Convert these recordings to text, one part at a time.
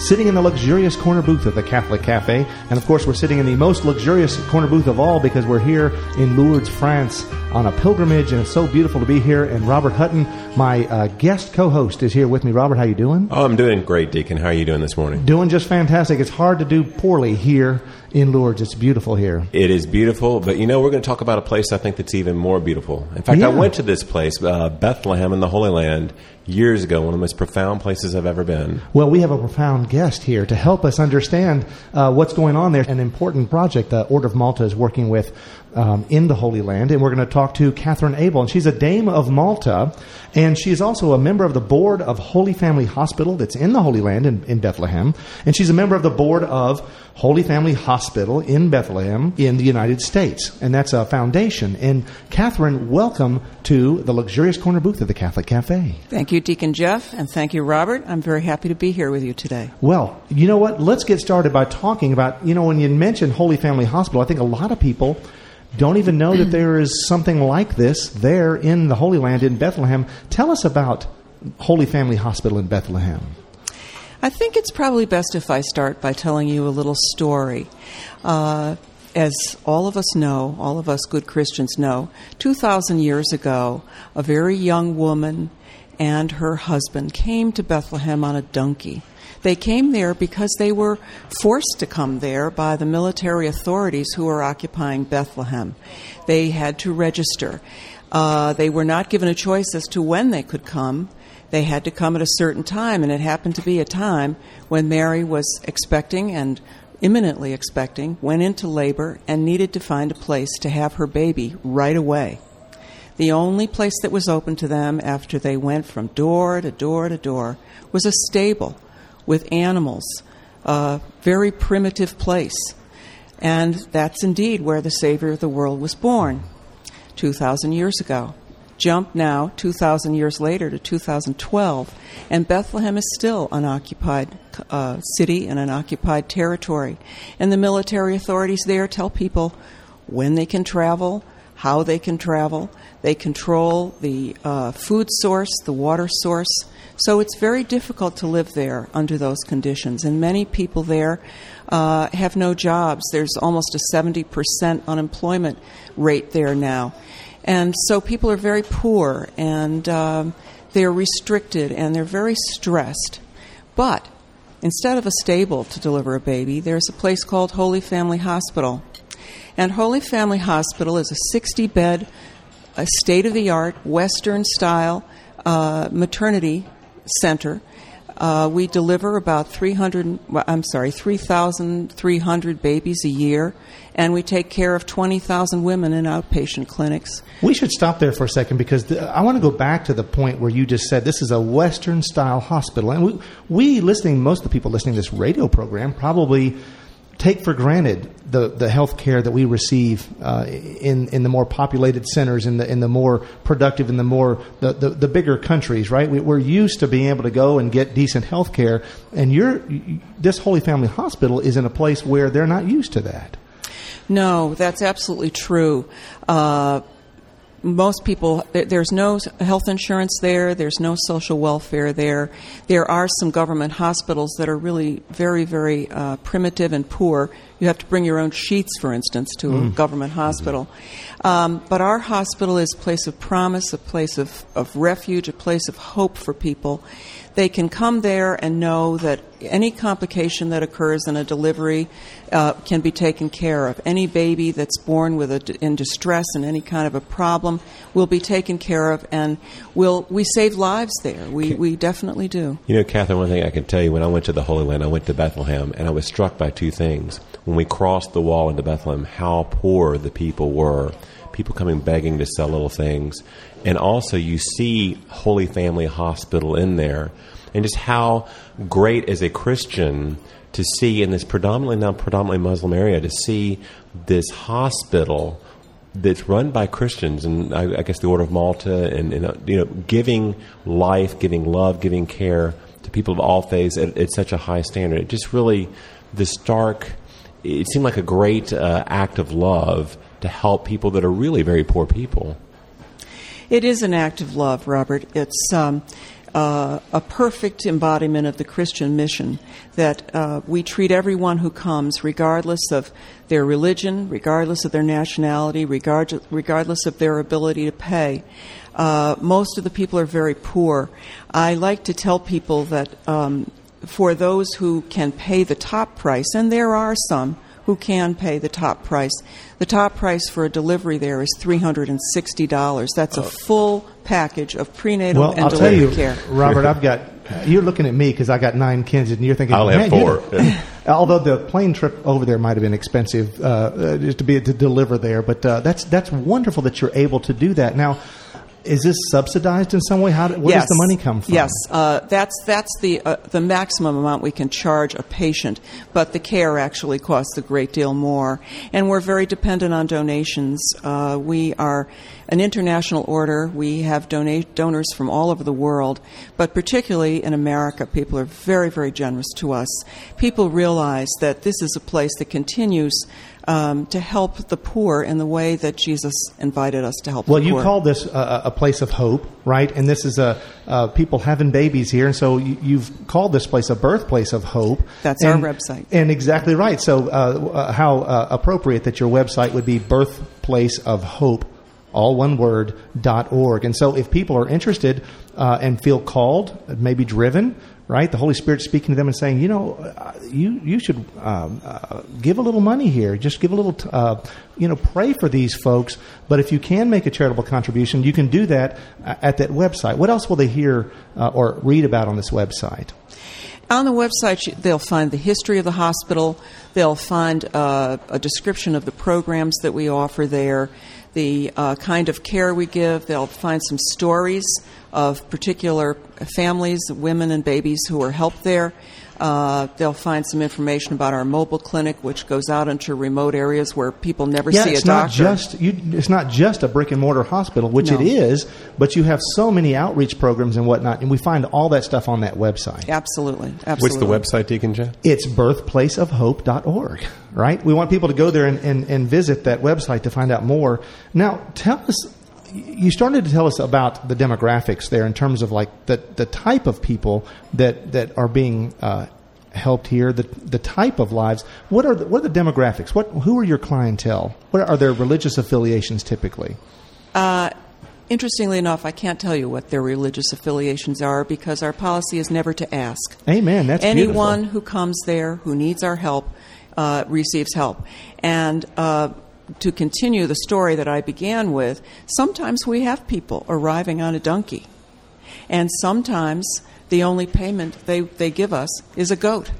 sitting in the luxurious corner booth of the Catholic Cafe. And of course, we're sitting in the most luxurious corner booth of all because we're here in Lourdes, France on a pilgrimage, and it's so beautiful to be here. And Robert Hutton, my uh, guest co-host, is here with me. Robert, how you doing? Oh, I'm doing great, Deacon. How are you doing this morning? Doing just fantastic. It's hard to do poorly here in Lourdes. It's beautiful here. It is beautiful, but you know, we're going to talk about a place I think that's even more beautiful. In fact, Yeah. I went to this place, uh, Bethlehem in the Holy Land, years ago, one of the most profound places I've ever been. Well, we have a profound guest here to help us understand uh, what's going on there. An important project the Order of Malta is working with um, in the Holy Land, and we're going to talk to Kathryn Abell. And she's a Dame of Malta, and she's also a member of the board of Holy Family Hospital that's in the Holy Land in, in Bethlehem, and she's a member of the board of Holy Family Hospital in Bethlehem in the United States, and that's a foundation. And Kathryn, welcome to the luxurious corner booth of the Catholic Cafe. Thank you, Deacon Jeff, and thank you, Robert. I'm very happy to be here with you today. Well, you know what? Let's get started by talking about, you know, when you mention Holy Family Hospital, I think a lot of people don't even know that there is something like this there in the Holy Land in Bethlehem. Tell us about Holy Family Hospital in Bethlehem. I think it's probably best if I start by telling you a little story. Uh, as all of us know, all of us good Christians know, 2,000 years ago, a very young woman and her husband came to Bethlehem on a donkey. They came there because they were forced to come there by the military authorities who were occupying Bethlehem. They had to register. Uh, they were not given a choice as to when they could come. They had to come at a certain time, and it happened to be a time when Mary was expecting and imminently expecting, went into labor, and needed to find a place to have her baby right away. The only place that was open to them after they went from door to door to door was a stable with animals, a very primitive place. And that's indeed where the Savior of the world was born 2,000 years ago. Jump now, 2,000 years later, to 2012, and Bethlehem is still an occupied uh, city and an occupied territory. And the military authorities there tell people when they can travel, how they can travel. They control the uh, food source, the water source. So it's very difficult to live there under those conditions. And many people there uh, have no jobs. There's almost a 70% unemployment rate there now. And so people are very poor and um, they're restricted and they're very stressed. But instead of a stable to deliver a baby, there's a place called Holy Family Hospital. And Holy Family Hospital is a 60 bed, state of the art, Western style uh, maternity center. Uh, we deliver about 300, well, I'm sorry, 3,300 babies a year, and we take care of 20,000 women in outpatient clinics. We should stop there for a second because I want to go back to the point where you just said this is a Western style hospital. And we, we listening, most of the people listening to this radio program probably take for granted the, the health care that we receive uh, in, in the more populated centers, in the, in the more productive, in the more the, the, the bigger countries, right? We, we're used to being able to go and get decent health care, and you're, this Holy Family Hospital is in a place where they're not used to that. No, that's absolutely true. Uh, most people, there's no health insurance there, there's no social welfare there. There are some government hospitals that are really very, very uh, primitive and poor. You have to bring your own sheets, for instance, to a government hospital. Um, but our hospital is a place of promise, a place of, of refuge, a place of hope for people. They can come there and know that any complication that occurs in a delivery uh, can be taken care of. Any baby that's born with a, in distress and any kind of a problem will be taken care of, and we'll, we save lives there. We, we definitely do. You know, Kathryn, one thing I can tell you when I went to the Holy Land, I went to Bethlehem, and I was struck by two things. When we crossed the wall into Bethlehem, how poor the people were. People coming begging to sell little things. And also, you see Holy Family Hospital in there, and just how great as a Christian to see in this predominantly now predominantly Muslim area to see this hospital that's run by Christians and I, I guess the Order of Malta and, and uh, you know giving life, giving love, giving care to people of all faiths at, at such a high standard. It just really the stark. It seemed like a great uh, act of love to help people that are really very poor people. It is an act of love, Robert. It's um, uh, a perfect embodiment of the Christian mission that uh, we treat everyone who comes, regardless of their religion, regardless of their nationality, regard- regardless of their ability to pay. Uh, most of the people are very poor. I like to tell people that um, for those who can pay the top price, and there are some who can pay the top price, the top price for a delivery there is $360. That's a full package of prenatal Well, and I'll tell delivery you, care. Robert, I've got. You're looking at me because I got nine kids, and you're thinking, I only have "Man, you Although the plane trip over there might have been expensive uh, uh, to be to deliver there, but uh, that's that's wonderful that you're able to do that. Now, is this subsidized in some way? How where yes. does the money come from? Yes, uh, that's that's the uh, the maximum amount we can charge a patient, but the care actually costs a great deal more, and we're very dependent on donations. Uh, we are an international order. We have donors from all over the world, but particularly in America, people are very very generous to us. People realize that this is a place that continues. Um, to help the poor in the way that Jesus invited us to help poor. Well, you call this a, a place of hope, right? And this is a uh, people having babies here, and so you, you've called this place a birthplace of hope. That's our website. and exactly right. So, uh, uh, how uh, appropriate that your website would be birthplace of hope, all one word dot org. And so, if people are interested uh, and feel called, maybe driven. Right, the Holy Spirit speaking to them and saying, you know, uh, you you should um, uh, give a little money here. Just give a little, t- uh, you know, pray for these folks. But if you can make a charitable contribution, you can do that uh, at that website. What else will they hear uh, or read about on this website? On the website, they'll find the history of the hospital. They'll find uh, a description of the programs that we offer there, the kind of care we give. They'll find some stories of particular families, women and babies who are helped there. Uh, they'll find some information about our mobile clinic, which goes out into remote areas where people never yeah, see it's a not just you, it's not just a brick and mortar hospital, which No. it is, but you have so many outreach programs and whatnot, and we find all that stuff on that website. absolutely, Absolutely. What's the website, Deacon Jeff? It's birthplaceofhope.org, right? We want people to go there and, and, and visit that website to find out more. Now, tell us, you started to tell us about the demographics there in terms of like the, the type of people that, that are being uh, helped here, the, the type of lives. What are the, what are the demographics? What, who are your clientele? What are their religious affiliations typically? Uh, interestingly enough, I can't tell you what their religious affiliations are because our policy is never to ask. Amen. That's Anyone beautiful. who comes there who needs our help uh, receives help. And uh, to continue the story that I began with, sometimes we have people arriving on a donkey, and sometimes the only payment they, they give us is a goat.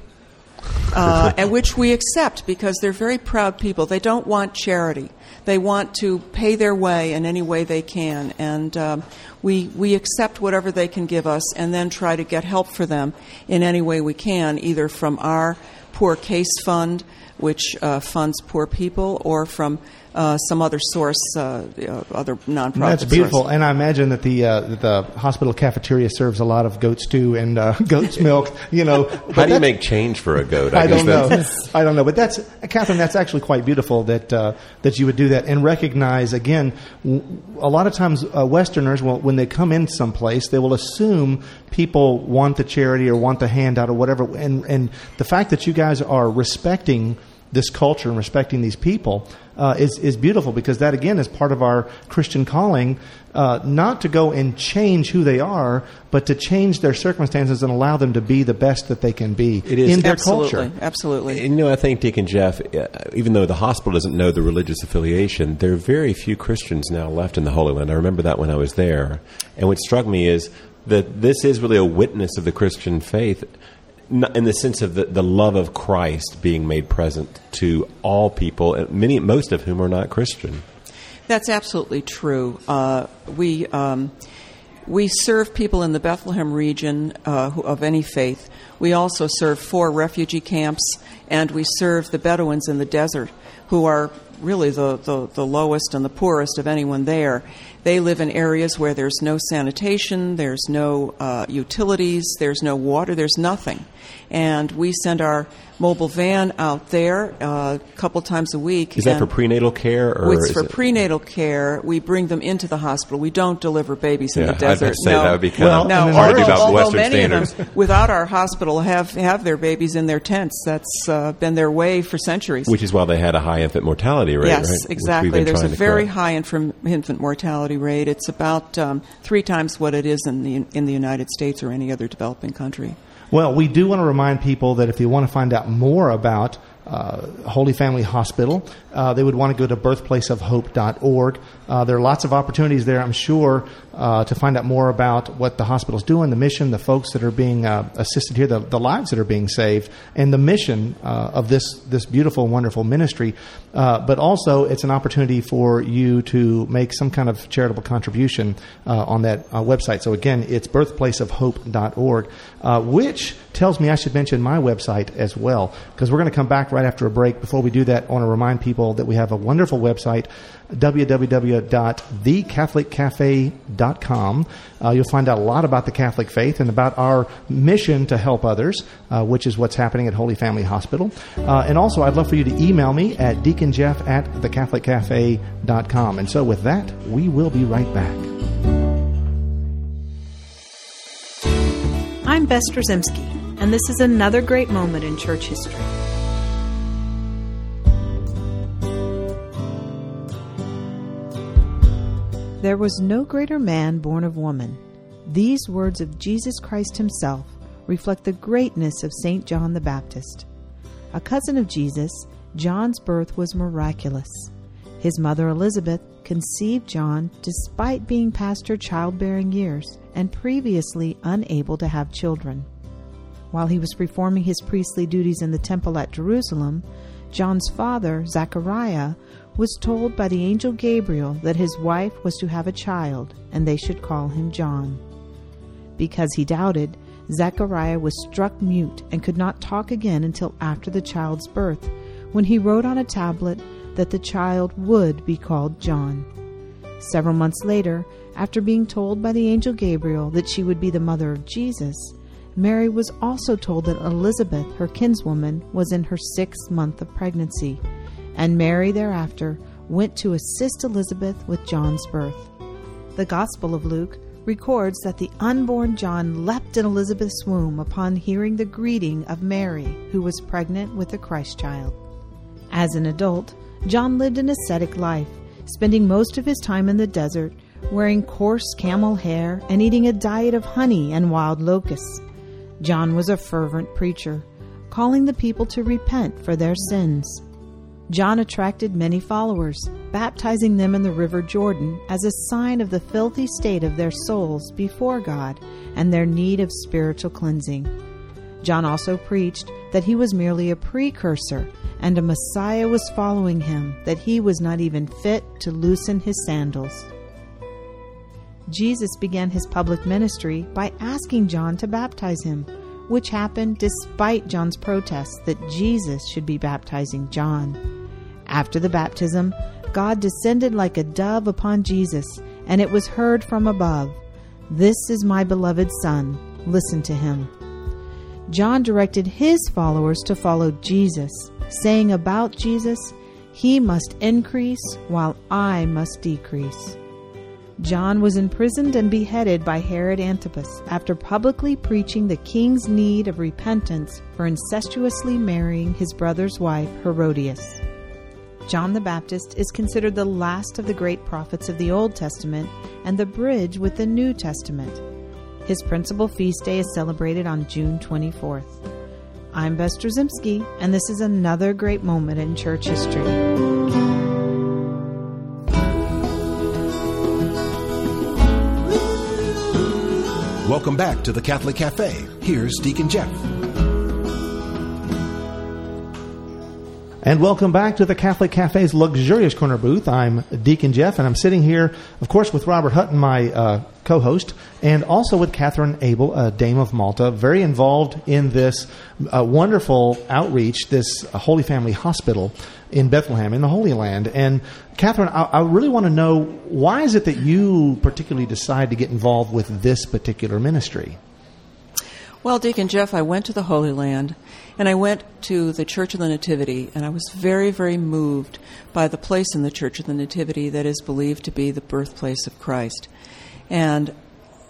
uh, and which we accept because they're very proud people. They don't want charity. They want to pay their way in any way they can, and um, we we accept whatever they can give us, and then try to get help for them in any way we can, either from our poor case fund, which uh, funds poor people, or from uh, some other source, uh, uh, other nonprofit. That's beautiful, source. and I imagine that the uh, that the hospital cafeteria serves a lot of goat stew and uh, goat's milk. You know, How but do you make change for a goat? I guess don't know. I don't know, but that's Kathryn. That's actually quite beautiful that uh, that you would do that and recognize again. w- A lot of times, uh, Westerners, will, when they come in someplace, they will assume people want the charity or want the handout or whatever. And and the fact that you guys are respecting this culture and respecting these people uh, is is beautiful because that again is part of our Christian calling, uh, not to go and change who they are, but to change their circumstances and allow them to be the best that they can be It is in their absolutely, culture. absolutely. And, you know, I think Deacon Jeff, uh, even though the hospital doesn't know the religious affiliation, there are very few Christians now left in the Holy Land. I remember that when I was there. And what struck me is that this is really a witness of the Christian faith n- in the sense of the, the love of Christ being made present to all people, many, most of whom are not Christian. That's absolutely true. Uh, we um, We serve people in the Bethlehem region uh, who, of any faith. We also serve four refugee camps, and we serve the Bedouins in the desert, who are really the, the, the, lowest and the poorest of anyone there. They live in areas where there's no sanitation, there's no uh, utilities, there's no water, there's nothing. And we send our mobile van out there uh, a couple times a week. Is that for prenatal care? Or it's for it? prenatal care. We bring them into the hospital. We don't deliver babies yeah, in the desert. I'd say no. that would be kind well, of no, hard to do about Western many standards. Of them, without our hospital, have have their babies in their tents. That's uh, been their way for centuries. Which is why they had a high infant mortality rate. Yes, right? exactly. There's a very correct. high infant mortality rate. It's about um, three times what it is in the in the United States or any other developing country. Well, we do want to remind people that if you want to find out more about uh, Holy Family Hospital, uh, they would want to go to birthplaceofhope.org. Uh, there are lots of opportunities there, I'm sure, uh, to find out more about what the hospital's doing, the mission, the folks that are being uh, assisted here, the, the, lives that are being saved, and the mission of this this beautiful, wonderful ministry. but also, it's an opportunity for you to make some kind of charitable contribution on that website. So again, it's birthplaceofhope.org, which tells me I should mention my website as well, because we're going to come back right after a break. Before we do that, I want to remind people that we have a wonderful website, www.thecatholiccafe.com. Uh, you'll find out a lot about the Catholic faith and about our mission to help others, uh, which is what's happening at Holy Family Hospital. Uh, and also, I'd love for you to email me at deaconjeff at thecatholiccafe.com. And so, with that, we will be right back. I'm Bess Drzymski, and this is another great moment in church history. There was no greater man born of woman. These words of Jesus Christ himself reflect the greatness of St. John the Baptist. A cousin of Jesus, John's birth was miraculous. His mother Elizabeth conceived John despite being past her childbearing years and previously unable to have children. While he was performing his priestly duties in the temple at Jerusalem, John's father, Zechariah, was told by the angel Gabriel that his wife was to have a child and they should call him John. Because he doubted, Zechariah was struck mute and could not talk again until after the child's birth, when he wrote on a tablet that the child would be called John. Several months later, after being told by the angel Gabriel that she would be the mother of Jesus, Mary was also told that Elizabeth, her kinswoman, was in her sixth month of pregnancy and Mary thereafter went to assist Elizabeth with John's birth. The Gospel of Luke records that the unborn John leapt in Elizabeth's womb upon hearing the greeting of Mary, who was pregnant with the Christ child. As an adult, John lived an ascetic life, spending most of his time in the desert, wearing coarse camel hair and eating a diet of honey and wild locusts. John was a fervent preacher, calling the people to repent for their sins. John attracted many followers, baptizing them in the river Jordan as a sign of the filthy state of their souls before God and their need of spiritual cleansing. John also preached that he was merely a precursor and a Messiah was following him, that he was not even fit to loosen his sandals. Jesus began his public ministry by asking John to baptize him, which happened despite John's protest that Jesus should be baptizing John. After the baptism, God descended like a dove upon Jesus, and it was heard from above This is my beloved Son, listen to him. John directed his followers to follow Jesus, saying about Jesus, He must increase while I must decrease. John was imprisoned and beheaded by Herod Antipas after publicly preaching the king's need of repentance for incestuously marrying his brother's wife, Herodias. John the Baptist is considered the last of the great prophets of the Old Testament and the bridge with the New Testament. His principal feast day is celebrated on June 24th. I'm Bess Drzymski, and this is another great moment in church history. Welcome back to the Catholic Cafe. Here's Deacon Jeff. And welcome back to the Catholic Cafe's luxurious corner booth. I'm Deacon Jeff, and I'm sitting here, of course, with Robert Hutton, my uh, co-host, and also with Kathryn Abell, a Dame of Malta, very involved in this uh, wonderful outreach, this Holy Family Hospital in Bethlehem, in the Holy Land. And Kathryn, I, I really want to know why is it that you particularly decide to get involved with this particular ministry? Well, Deacon Jeff, I went to the Holy Land and I went to the Church of the Nativity, and I was very, very moved by the place in the Church of the Nativity that is believed to be the birthplace of Christ. And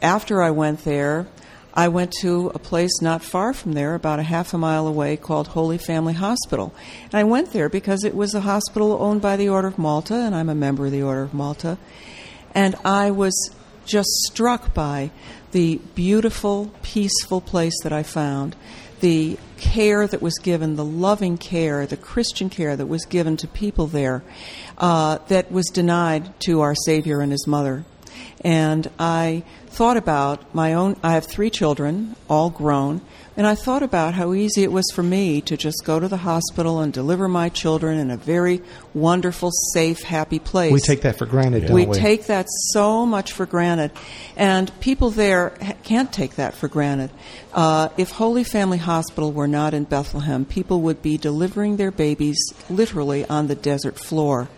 after I went there, I went to a place not far from there, about a half a mile away, called Holy Family Hospital. And I went there because it was a hospital owned by the Order of Malta, and I'm a member of the Order of Malta. And I was just struck by the beautiful, peaceful place that I found, the care that was given, the loving care, the Christian care that was given to people there uh, that was denied to our Savior and His mother. And I thought about my own, I have three children, all grown, and I thought about how easy it was for me to just go to the hospital and deliver my children in a very wonderful, safe, happy place. We take that for granted, don't we we? take that so much for granted. And people there ha- can't take that for granted. Uh, if Holy Family Hospital were not in Bethlehem, people would be delivering their babies literally on the desert floor.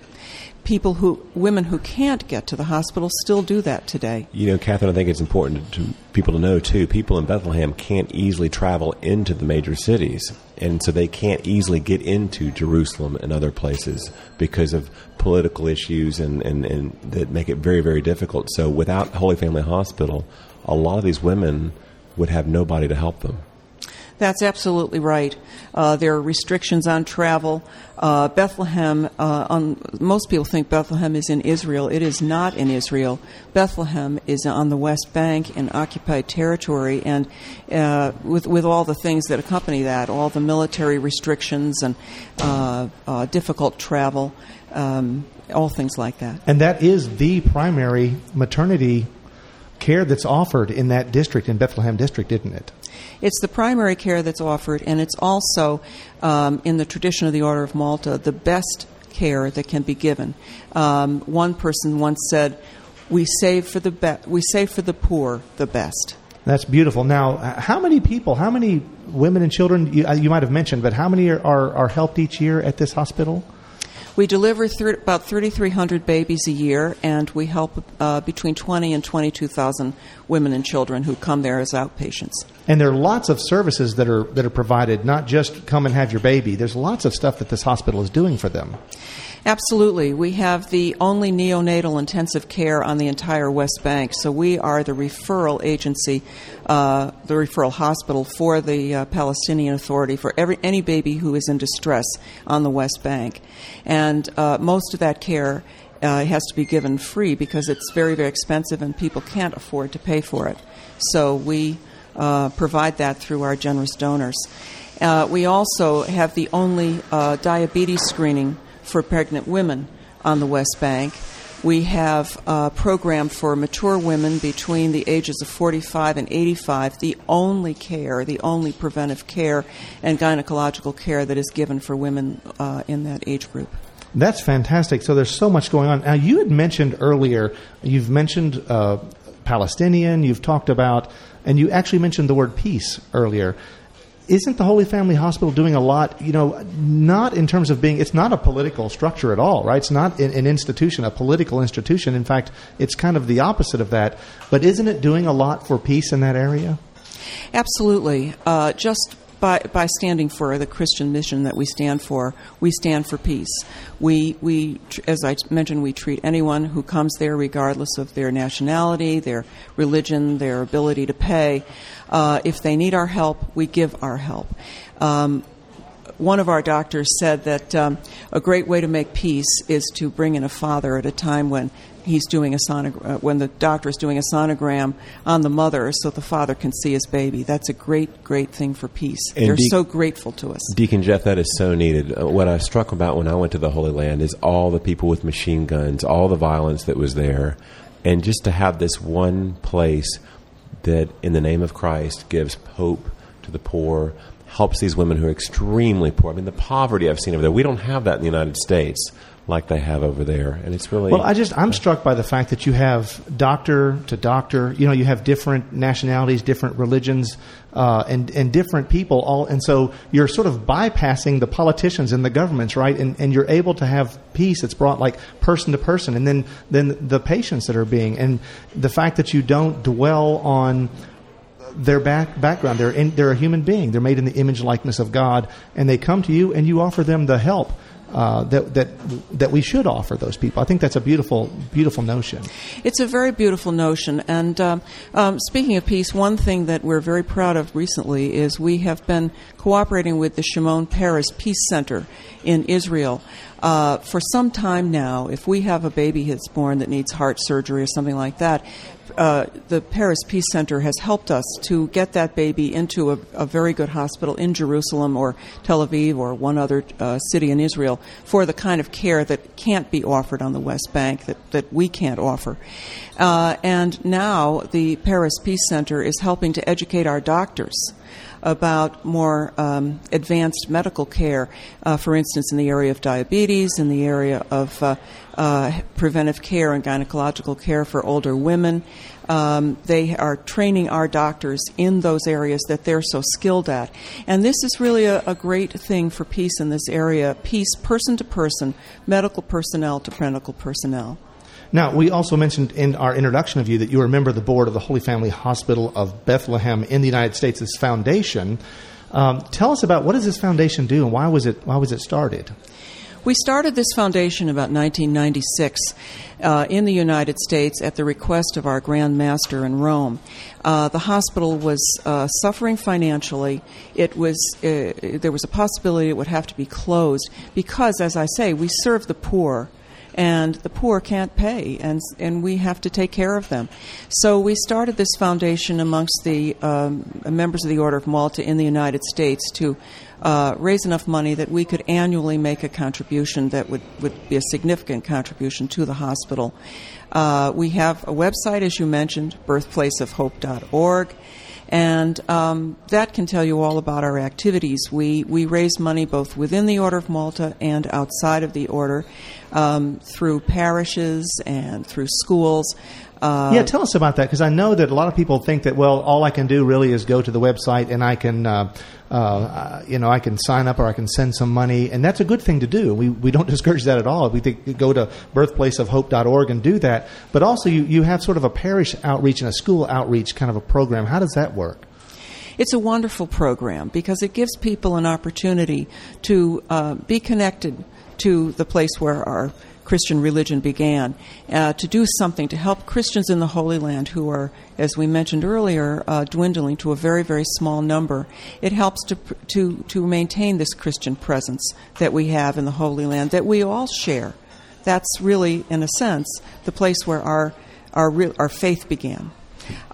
People who, women who can't get to the hospital still do that today. You know, Kathryn, I think it's important to people to know too. People in Bethlehem can't easily travel into the major cities, and so they can't easily get into Jerusalem and other places because of political issues and, and, and that make it very very difficult. So without Holy Family Hospital, a lot of these women would have nobody to help them. That's absolutely right. Uh, there are restrictions on travel. Uh, Bethlehem, uh, on, most people think Bethlehem is in Israel. It is not in Israel. Bethlehem is on the West Bank in occupied territory, and uh, with, with all the things that accompany that, all the military restrictions and uh, uh, difficult travel, um, all things like that. And that is the primary maternity care that's offered in that district, in Bethlehem district, isn't it? It's the primary care that's offered, and it's also, um, in the tradition of the Order of Malta, the best care that can be given. Um, one person once said, "We save for the be- we save for the poor the best." That's beautiful. Now, how many people, how many women and children, you, uh, you might have mentioned, but how many are, are, are helped each year at this hospital? We deliver thir- about 3,300 babies a year, and we help uh, between 20 and 22,000 women and children who come there as outpatients. And there are lots of services that are that are provided, not just come and have your baby. There's lots of stuff that this hospital is doing for them. Absolutely. We have the only neonatal intensive care on the entire West Bank, so we are the referral agency, uh, the referral hospital for the uh, Palestinian Authority for every, any baby who is in distress on the West Bank. And uh, most of that care uh, has to be given free because it's very, very expensive and people can't afford to pay for it. So we uh, provide that through our generous donors. Uh, we also have the only uh, diabetes screening for pregnant women on the West Bank. We have a program for mature women between the ages of 45 and 85, the only care, the only preventive care and gynecological care that is given for women uh, in that age group. That's fantastic. So there's so much going on. Now, you had mentioned earlier, you've mentioned uh, Palestinian, you've talked about, and you actually mentioned the word peace earlier. Isn't the Holy Family Hospital doing a lot, you know, not in terms of being, it's not a political structure at all, right? It's not an institution, a political institution. In fact, it's kind of the opposite of that. But isn't it doing a lot for peace in that area? Absolutely. Uh, just by, by standing for the Christian mission that we stand for, we stand for peace. We, we, as I mentioned, we treat anyone who comes there, regardless of their nationality, their religion, their ability to pay. Uh, if they need our help, we give our help. Um, one of our doctors said that um, a great way to make peace is to bring in a father at a time when he's doing a sonog- uh, when the doctor is doing a sonogram on the mother so the father can see his baby. That's a great, great thing for peace. And They're Deke- so grateful to us. Deacon Jeff, that is so needed. Uh, what I struck about when I went to the Holy Land is all the people with machine guns, all the violence that was there, and just to have this one place that, in the name of Christ, gives hope to the poor, helps these women who are extremely poor. I mean, the poverty I've seen over there, we don't have that in the United States like they have over there, and it's really well. I just I'm struck by the fact that you have doctor to doctor. You know, you have different nationalities, different religions, uh, and and different people all, and so you're sort of bypassing the politicians and the governments, right? And and you're able to have peace that's brought like person to person, and then then the patients that are being, and the fact that you don't dwell on their back, background. They're, in, they're a human being. They're made in the image likeness of God, and they come to you, and you offer them the help uh, that that that we should offer those people. I think that's a beautiful beautiful notion. It's a very beautiful notion. And um, um, speaking of peace, one thing that we're very proud of recently is we have been cooperating with the Shimon Peres Peace Center in Israel. Uh, for some time now, if we have a baby that's born that needs heart surgery or something like that, uh, the Peres Peace Center has helped us to get that baby into a, a, very good hospital in Jerusalem or Tel Aviv or one other uh, city in Israel for the kind of care that can't be offered on the West Bank that, that we can't offer. Uh, and now the Peres Peace Center is helping to educate our doctors about more um, advanced medical care, uh, for instance, in the area of diabetes, in the area of uh, uh, preventive care and gynecological care for older women. Um, they are training our doctors in those areas that they're so skilled at. And this is really a, a great thing for peace in this area peace person to person, medical personnel to clinical personnel. Now, we also mentioned in our introduction of you that you are a member of the board of the Holy Family Hospital of Bethlehem in the United States, this foundation. Um, tell us about what does this foundation do and why was it, why was it started? We started this foundation about 1996 uh, in the United States at the request of our Grand Master in Rome. Uh, the hospital was uh, suffering financially. It was uh, there was a possibility it would have to be closed because, as I say, we serve the poor and the poor can't pay, and and we have to take care of them. So we started this foundation amongst the um, members of the Order of Malta in the United States to uh, raise enough money that we could annually make a contribution that would, would be a significant contribution to the hospital. Uh, we have a website, as you mentioned, birthplaceofhope.org. And um, that can tell you all about our activities. We, we raise money both within the Order of Malta and outside of the Order um, through parishes and through schools. Uh, yeah, tell us about that because I know that a lot of people think that well, all I can do really is go to the website and I can, uh, uh, you know, I can sign up or I can send some money, and that's a good thing to do. We we don't discourage that at all. We think go to birthplaceofhope.org and do that, but also you you have sort of a parish outreach and a school outreach kind of a program. How does that work? It's a wonderful program because it gives people an opportunity to uh, be connected to the place where our Christian religion began, uh, to do something to help Christians in the Holy Land who are, as we mentioned earlier, uh, dwindling to a very, very small number. It helps to, to, to maintain this Christian presence that we have in the Holy Land that we all share. That's really, in a sense, the place where our, our, re- our faith began.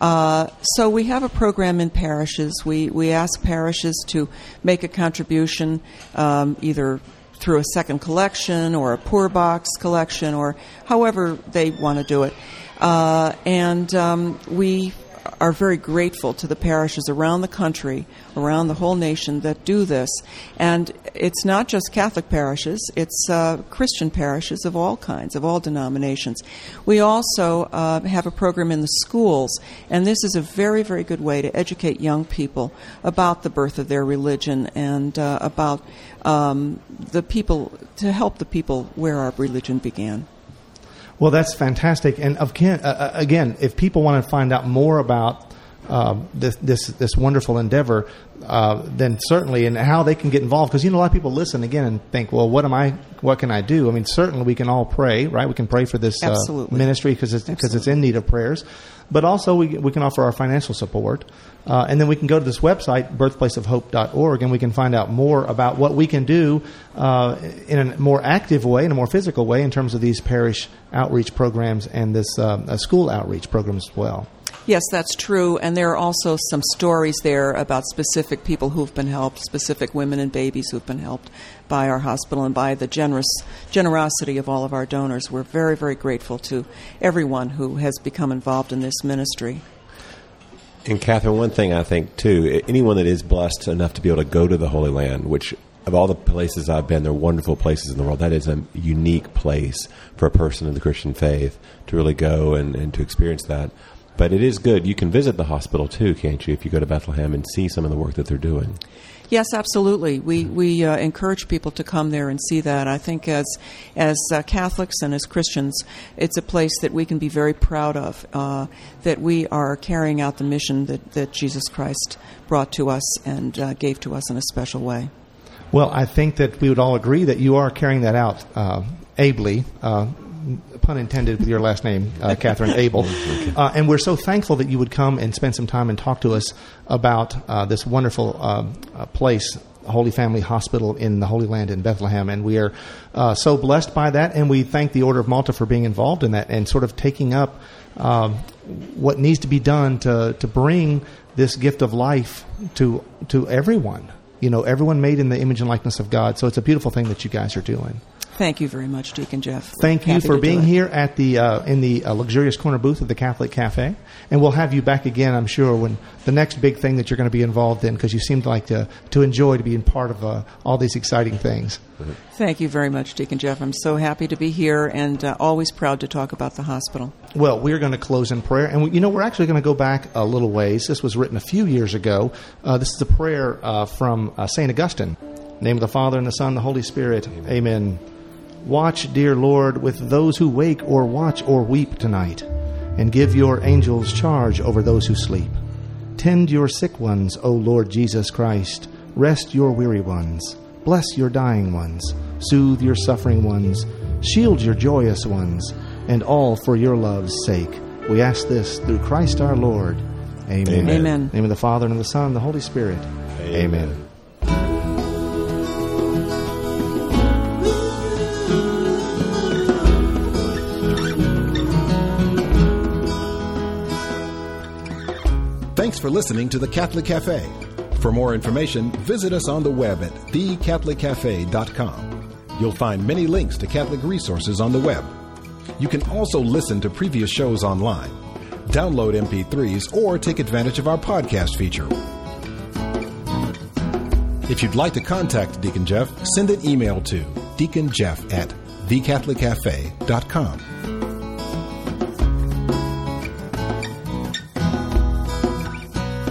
Uh, so we have a program in parishes. We, we ask parishes to make a contribution, um, either through a second collection or a poor box collection or however they want to do it. Uh, and um, we are very grateful to the parishes around the country, around the whole nation that do this. And it's not just Catholic parishes, it's uh, Christian parishes of all kinds, of all denominations. We also uh, have a program in the schools, and this is a very, very good way to educate young people about the birth of their religion and uh, about um, the people, to help the people where our religion began. Well, that's fantastic. And again, uh, uh, again if people want to find out more about uh, this, this, this wonderful endeavor, uh, then certainly, and how they can get involved. Because you know, a lot of people listen again and think, "Well, what am I? What can I do?" I mean, certainly we can all pray, right? We can pray for this uh, ministry because it's because it's in need of prayers. But also, we we can offer our financial support, uh, and then we can go to this website, birthplaceofhope.org, and we can find out more about what we can do uh, in a more active way, in a more physical way, in terms of these parish outreach programs and this uh, school outreach program as well. Yes, that's true. And there are also some stories there about specific people who've been helped, specific women and babies who've been helped by our hospital and by the generous generosity of all of our donors. We're very, very grateful to everyone who has become involved in this ministry. And Kathryn, one thing I think too, anyone that is blessed enough to be able to go to the Holy Land, which of all the places I've been, they're wonderful places in the world. That is a unique place for a person of the Christian faith to really go and, and to experience that. But it is good. You can visit the hospital too, can't you, if you go to Bethlehem and see some of the work that they're doing? Yes, absolutely. We we uh, encourage people to come there and see that. I think as as uh, Catholics and as Christians, it's a place that we can be very proud of. Uh, that we are carrying out the mission that, that Jesus Christ brought to us and uh, gave to us in a special way. Well, I think that we would all agree that you are carrying that out uh, ably. Uh, pun intended with your last name, uh, Kathryn Abell. Uh, and we're so thankful that you would come and spend some time and talk to us about uh, this wonderful um, uh, place, Holy Family Hospital in the Holy Land in Bethlehem. And we are uh, so blessed by that. And we thank the Order of Malta for being involved in that and sort of taking up um, what needs to be done to, to bring this gift of life to, to everyone you know, everyone made in the image and likeness of God. So it's a beautiful thing that you guys are doing. Thank you very much, Deacon Jeff. Thank you for being here at the uh, in the uh, luxurious corner booth of the Catholic Cafe, and we'll have you back again. I'm sure when the next big thing that you're going to be involved in, because you seem like to to enjoy to being part of uh, all these exciting things. Thank you very much, Deacon Jeff. I'm so happy to be here and uh, always proud to talk about the hospital. Well, we're going to close in prayer, and we, you know we're actually going to go back a little ways. This was written a few years ago. Uh, this is a prayer uh, from uh, Saint Augustine. name of the Father and the Son, and the Holy Spirit. Amen. Watch, dear Lord, with those who wake or watch or weep tonight, and give your angels charge over those who sleep. Tend your sick ones, O Lord Jesus Christ. Rest your weary ones. Bless your dying ones. Soothe your suffering ones. Shield your joyous ones. And all for your love's sake. We ask this through Christ our Lord. Amen. Amen. Amen. In the name of the Father, and of the Son, and the Holy Spirit. Amen. For listening to the Catholic Cafe. For more information, visit us on the web at thecatholiccafe.com. You'll find many links to Catholic resources on the web. You can also listen to previous shows online, download MP3s, or take advantage of our podcast feature. If you'd like to contact Deacon Jeff, send an email to deaconjeff at thecatholiccafe.com.